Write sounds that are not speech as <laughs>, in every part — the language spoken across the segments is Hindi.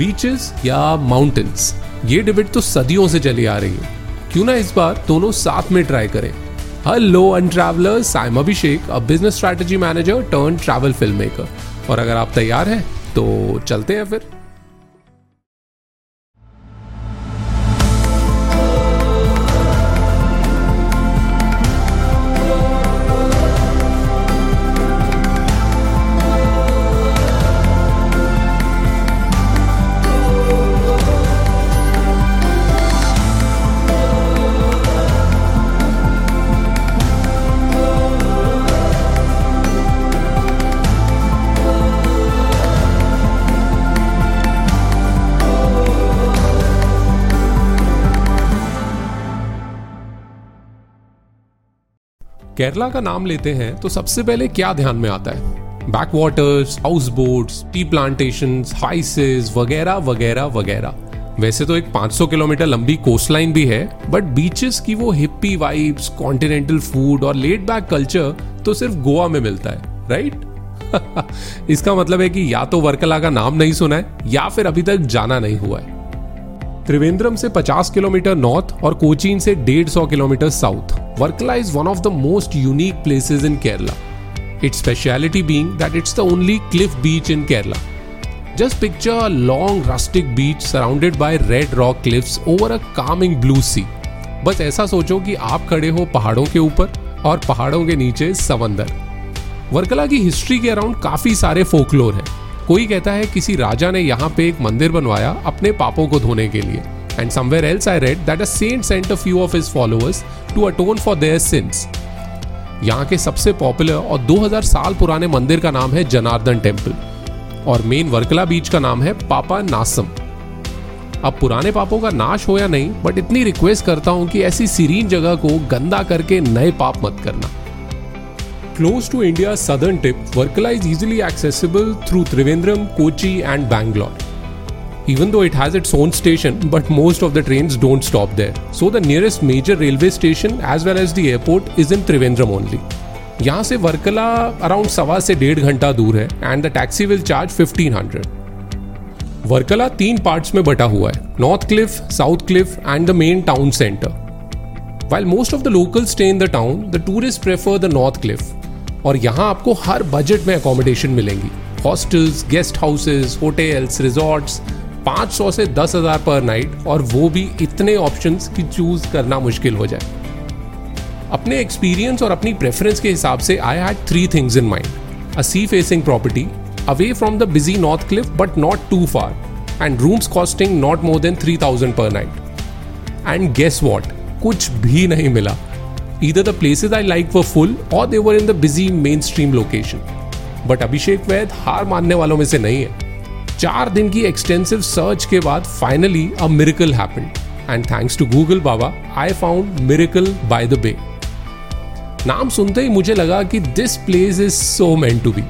बीचेस या माउंटेन्स ये डिबेट तो सदियों से चली आ रही है। क्यों ना इस बार दोनों साथ में ट्राई करें। Hello and travellers I am Abhishek a business strategy manager turn travel film maker और अगर आप तैयार हैं तो चलते हैं फिर। केरला का नाम लेते हैं तो सबसे पहले क्या ध्यान में आता है? Back waters house boats tea plantation हाइसेस वगैरह वगैरह वगैरह। वैसे तो एक 500 किलोमीटर लंबी कोस्टलाइन भी है बट बीचेस की वो हिप्पी वाइब्स कॉन्टिनेंटल फ़ूड और लेट बैक कल्चर तो सिर्फ़ गोवा में मिलता है राइट <laughs> इसका मतलब है कि या तो वर्कला का नाम नहीं सुना है, या फिर अभी तक जाना नहीं हुआ है। त्रिवेंद्रम से 50 किलोमीटर नॉर्थ और कोचीन से 150 kilometre south Varkala is one of the most unique places in Kerala it's speciality being that it's the only cliff beach in Kerala just picture long rustic beach surrounded by red rock cliffs over a calming blue sea बस ऐसा सोचो कि आप खड़े हो पहाड़ों के ऊपर और पहाड़ों के नीचे समंदर। वर्कला की हिस्ट्री के अराउंड काफ़ी सारे फोकलोर हैं। कोई कहता है किसी राजा ने यहाँ पे एक मंदिर बनवाया अपने पापों को धोने के लिए। And somewhere else I read that a saint saint a few of his followers to atone for their sins यहाँ के सबसे पॉपुलर और 2000 साल पुराने मंदिर का नाम है जनार्दन टेंपल और मेन वर्कला बीच का नाम है पापा नासम। अब पुराने पापों का नाश हो या नहीं बट इतनी रिक्वेस्ट करता हूँ कि ऐसी सीरीन जगह को गंदा करके नए पाप मत करना। Close to India's southern tip, Varkala is easily accessible through Trivandrum, Kochi, and Bangalore. Even though it has its own station, but most of the trains don't stop there. So the nearest major railway station as well as the airport is in Trivandrum only. यहाँ से वर्कला अराउंड सवा से डेढ़ घंटा दूर है and the taxi will charge fifteen hundred Varkala तीन पार्ट्स में बटा हुआ है north cliff south cliff and the main town centre While most of the locals stay in the town, the tourists prefer the North Cliff. और यहाँ आपको हर बजट में अकोमोडेशन मिलेंगी। Hostels guest houses hotels resorts 500 से दस हज़ार पर नाइट और वो भी इतने ऑप्शंस की चूज़ करना मुश्किल हो जाए। अपने एक्सपीरियंस और अपनी प्रेफरेंस के हिसाब से I had three things in mind a sea facing property away from the busy north cliff but not too far and rooms costing not more than three thousand per night and guess what कुछ भी नहीं मिला। Either the places I liked were full or they were in the busy mainstream location. बट अभिषेक वैद हार मानने वालों में से नहीं है। चार दिन की एक्सटेंसिव सर्च के बाद finally a miracle happened and thanks to Google Baba I found miracle by the bay नाम सुनते ही मुझे लगा कि this place is so meant to be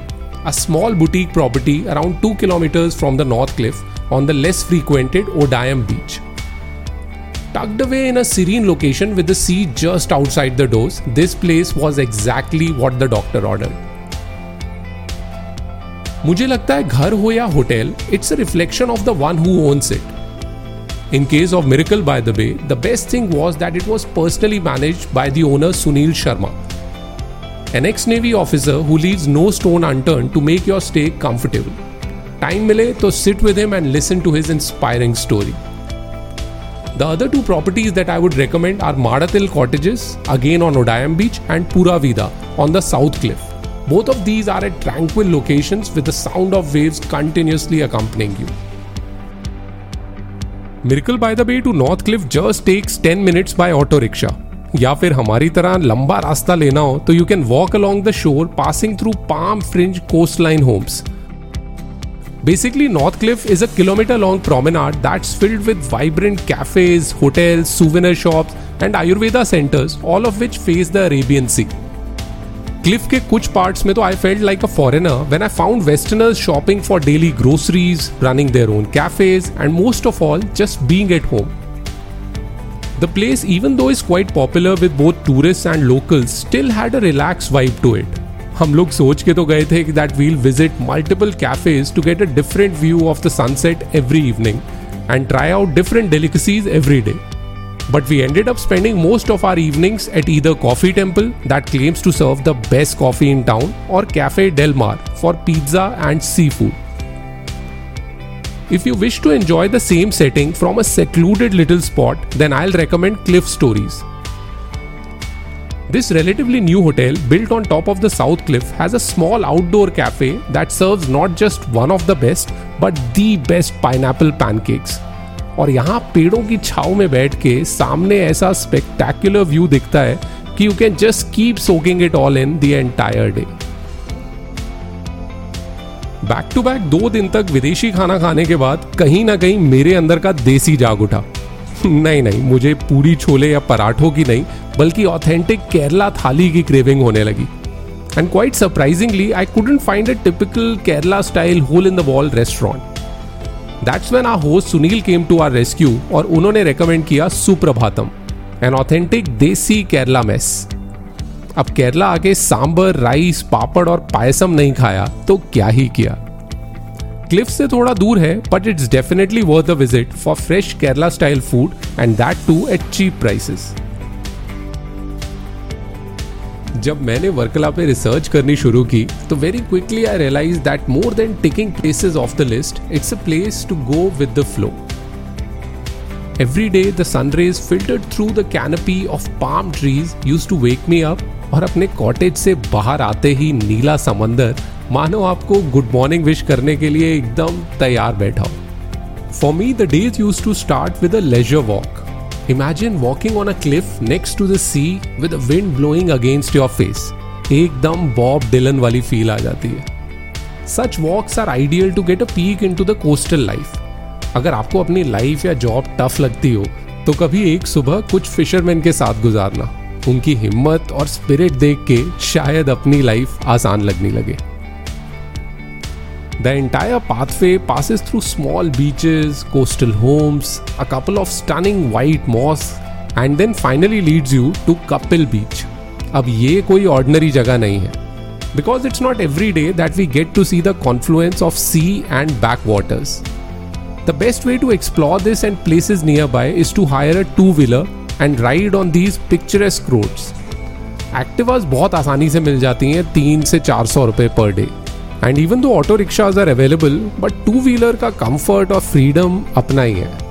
a small boutique property around two kilometres from the north cliff on the less frequented Odayam beach Tucked away in a serene location with the sea just outside the doors, this place was exactly what the doctor ordered. मुझे लगता है घर हो या hotel it's a reflection of the one who owns it In case of Miracle by the Bay, the best thing was that it was personally managed by the owner Sunil Sharma, an ex Navy officer who leaves no stone unturned to make your stay comfortable. Time mile to sit with him and listen to his inspiring story. The other two properties that I would recommend are Madatil Cottages, again on Odayam Beach, and Pura Vida on the South Cliff. Both of these are at tranquil locations with the sound of waves continuously accompanying you. Miracle by the Bay to North Cliff just takes 10 minutes by auto rickshaw. या फिर हमारी तरह लंबा रास्ता लेना हो तो you can walk along the shore passing through palm fringe coast line homes Basically, North Cliff is a kilometer long promenade that's filled with vibrant cafes, hotels, souvenir shops, and Ayurveda centers, all of which face the Arabian Sea. Cliff के कुछ पार्ट्स में तो I felt like a foreigner when I found westerners shopping for daily groceries running their own cafes and most of all just being at home The place, even though is quite popular with both tourists and locals, still had a relaxed vibe to it. हम लोग सोच के तो गए थे कि that we'll visit multiple cafes to get a different view of the sunset every evening and try out different delicacies every day but we ended up spending most of our evenings at either Coffee Temple that claims to serve the best coffee in town और Cafe Del Mar for pizza and sea food if you wish to enjoy the same setting from a secluded little spot then I recommend Cliff Stories This relatively new hotel, built on top of the South Cliff, has a small outdoor cafe that serves not just one of the best, but the best pineapple pancakes. और यहाँ पेड़ों की छाव में बैठ के सामने ऐसा स्पेक्टेकुलर व्यू दिखता है कि you can just keep soaking it all in the entire day back to back दो दिन तक विदेशी खाना खाने के बाद कहीं ना कहीं मेरे अंदर का देसी जाग उठा नहीं नहीं मुझे पूरी छोले या पराठों की नहीं बल्कि ऑथेंटिक केरला थाली की क्रेविंग होने लगी। And quite surprisingly I couldn't find a typical Kerala style hole in the wall restaurant that's when our host Sunil came to our rescue और उन्होंने रेकमेंड किया सुप्रभातम एन ऑथेंटिक देसी केरला मेस अब केरला आके सांबर राइस पापड़ और पायसम नहीं खाया तो क्या ही किया? क्लिफ से थोड़ा दूर है but it's definitely worth a visit for fresh Kerala style food and that too at cheap prices जब मैंने वर्कला पे रिसर्च करनी शुरू की तो very quickly I realise that more than ticking places off the list it's a place to go with the flow Every day, the sun rays filtered through the canopy of palm trees used to wake me up और अपने कॉटेज से बाहर आते ही नीला समंदर मानो आपको गुड मॉर्निंग विश करने के लिए एकदम तैयार बैठा हो। For me the days used to start with a leisure walk imagine walking on a cliff next to the sea with wind blowing against your face एकदम बॉब डिलन वाली फील आ जाती है such walks are ideal to get a peek into the coastal life अगर आपको अपनी लाइफ या जॉब टफ लगती हो तो कभी एक सुबह कुछ फिशरमैन के साथ गुजारना उनकी हिम्मत और स्पिरिट देख के शायद अपनी लाइफ आसान लगने लगे The entire pathway passes through small beaches, coastal homes, a couple of stunning white moss, and then finally leads you to Kapil Beach. अब ये कोई ऑर्डनरी जगह नहीं है। Because it's not every day that we get to see the confluence of sea and back waters the best way to explore this and places near by is to hire a two wheeler and ride on these picturesque roads Activas बहुत आसानी से मिल जाती हैं तीन से चार सौ रुपये per day and even though auto rickshaws are available but two wheeler का कंफर्ट और फ्रीडम अपना ही है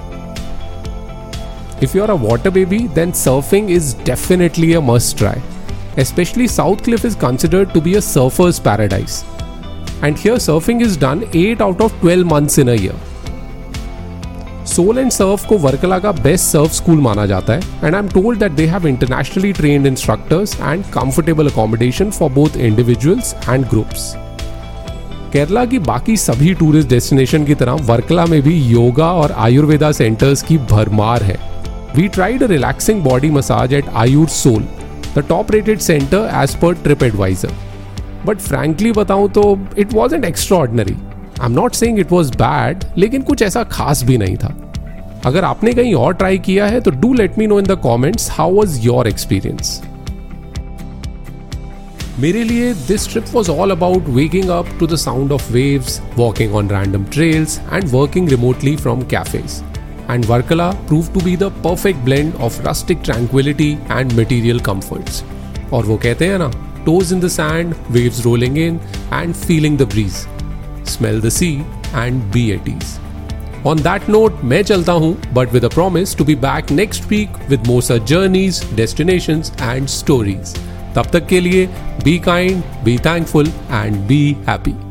If you're a water baby, then surfing is definitely a must try. Especially South Cliff is considered to be a surfer's paradise. And here surfing is done 8 out of 12 months in a year. Soul and Surf को वर्कला बेस्ट सर्फ स्कूल माना जाता है and I am told that they have internationally trained instructors and comfortable accommodation for both individuals and groups Kerala की बाकी सभी टूरिस्ट डेस्टिनेशन की तरह वर्कला में भी योगा और आयुर्वेदा सेंटर्स की भरमार है। We tried relaxing body massage at Ayur Soul the top rated centre as per TripAdvisor but frankly बताऊँ तो it was an extraordinary I am not saying it was bad लेकिन कुछ ऐसा खास भी नहीं था। अगर आपने कहीं और ट्राई किया है तो do let me know in the comments how was your experience मेरे लिए this trip was all about waking up to the sound of waves walking on random trails and working remotely from cafes and Varkala proved to be the perfect blend of rustic tranquility and material comforts. और वो कहते हैं ना toes in the sand, waves rolling in, and feeling the breeze. Smell the sea and be at ease. On that note, मैं चलता हूँ but with a promise to be back next week with more such journeys, destinations and stories. तब तक के लिए be kind be thankful and be happy